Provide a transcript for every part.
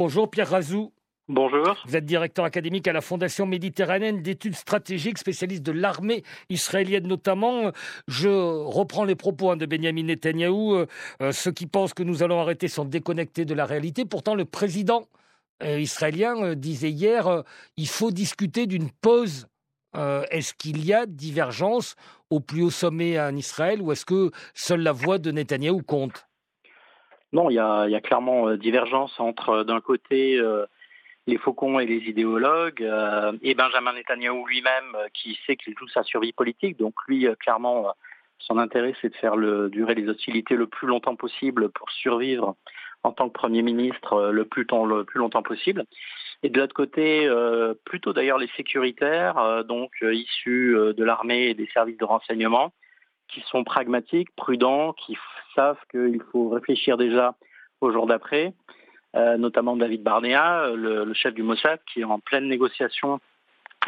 Bonjour Pierre Razou. Bonjour. Vous êtes directeur académique à la Fondation méditerranéenne d'études stratégiques, spécialiste de l'armée israélienne notamment. Je reprends les propos hein, de Benjamin Netanyahou. Euh, euh, ceux qui pensent que nous allons arrêter sont déconnectés de la réalité. Pourtant, le président euh, israélien disait hier il faut discuter d'une pause. est-ce qu'il y a divergence au plus haut sommet en Israël ou est-ce que seule la voix de Netanyahou compte? Non, il y a, y a clairement divergence entre d'un côté les faucons et les idéologues, euh, et Benjamin Netanyahu lui-même euh, qui sait qu'il joue sa survie politique. Donc lui, euh, clairement, son intérêt, c'est de faire durer les hostilités le plus longtemps possible pour survivre en tant que Premier ministre le plus, longtemps possible. Et de l'autre côté, plutôt d'ailleurs les sécuritaires, donc issus de l'armée et des services de renseignement, qui sont pragmatiques, prudents, qui savent qu'il faut réfléchir déjà au jour d'après, euh, notamment David Barnea, euh, le, chef du Mossad, qui est en pleine négociation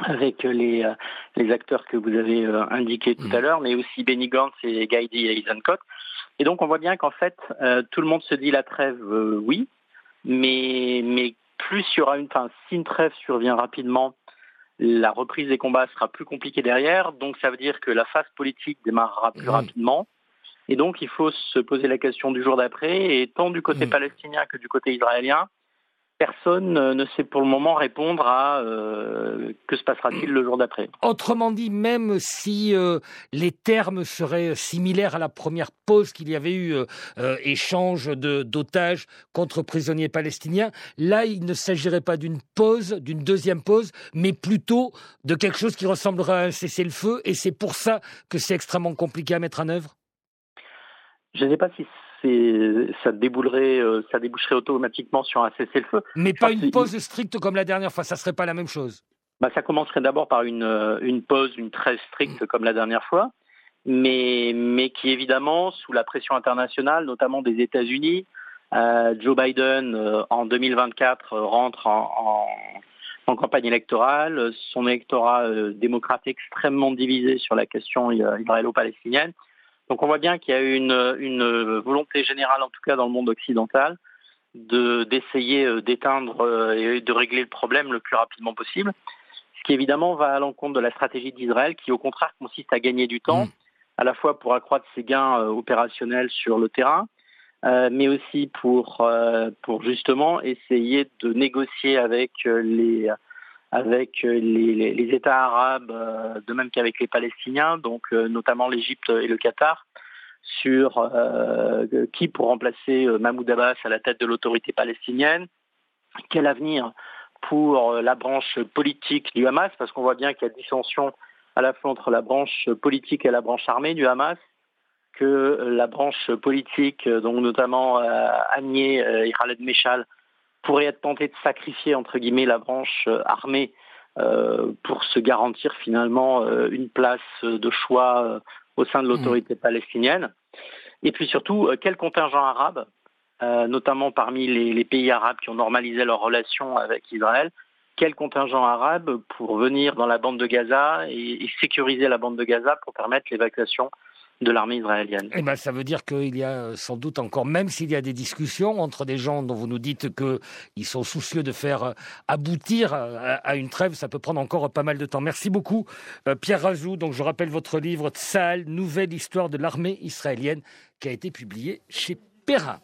avec les, euh, les acteurs que vous avez indiqués tout à mm. l'heure, mais aussi Benny Gantz et Gaidi Eisenkot. Et donc on voit bien qu'en fait, tout le monde se dit la trêve, oui, mais, mais plus il y aura une, enfin, si une trêve survient rapidement, la reprise des combats sera plus compliquée derrière. Donc ça veut dire que la phase politique démarrera plus mm. rapidement. Et donc, il faut se poser la question du jour d'après. Et tant du côté mm. palestinien que du côté israélien, personne ne sait pour le moment répondre à euh, que se passera-t-il le jour d'après. Autrement dit, même si euh, les termes seraient similaires à la première pause qu'il y avait eu, euh, échange d'otages contre prisonniers palestiniens, là, il ne s'agirait pas d'une pause, d'une deuxième pause, mais plutôt de quelque chose qui ressemblerait à un cessez-le-feu. Et c'est pour ça que c'est extrêmement compliqué à mettre en œuvre? Je ne sais pas si ça déboulerait, euh, ça déboucherait automatiquement sur un cessez-le-feu. Mais pas une pause stricte comme la dernière fois, ça serait pas la même chose. Bah, ça commencerait d'abord par une, euh, une pause, une très stricte comme la dernière fois, mais, mais qui évidemment, sous la pression internationale, notamment des États-Unis, euh, Joe Biden en 2024 rentre en, en, campagne électorale, son électorat démocrate extrêmement divisé sur la question israélo-palestinienne. Donc on voit bien qu'il y a une, volonté générale, en tout cas dans le monde occidental, d'essayer euh, d'éteindre euh, et de régler le problème le plus rapidement possible. Ce qui évidemment va à l'encontre de la stratégie d'Israël, qui au contraire consiste à gagner du temps, mm. à la fois pour accroître ses gains euh, opérationnels sur le terrain, mais aussi pour, pour justement essayer de négocier avec les avec euh, les, États arabes, euh, de même qu'avec les Palestiniens, donc euh, notamment l'Égypte et le Qatar, sur qui pour remplacer Mahmoud Abbas à la tête de l'autorité palestinienne, quel avenir pour la branche politique du Hamas, parce qu'on voit bien qu'il y a dissension à la fois entre la branche politique et la branche armée du Hamas, que la branche politique, donc notamment Agnès et pourrait être tenté de sacrifier entre guillemets la branche euh, armée euh, pour se garantir finalement euh, une place de choix au sein de l'autorité palestinienne. Et puis surtout, quel contingent arabe, notamment parmi les, pays arabes qui ont normalisé leurs relations avec Israël, quel contingent arabe pour venir dans la bande de Gaza et sécuriser la bande de Gaza pour permettre l'évacuation de l'armée israélienne. Eh ben, ça veut dire qu'il y a euh, sans doute encore, même s'il y a des discussions entre des gens dont vous nous dites qu'ils sont soucieux de faire euh, aboutir euh, à une trêve, ça peut prendre encore pas mal de temps. Merci beaucoup, Pierre Razou. Donc, je rappelle votre livre Tsahal, Nouvelle histoire de l'armée israélienne, qui a été publié chez Perrin.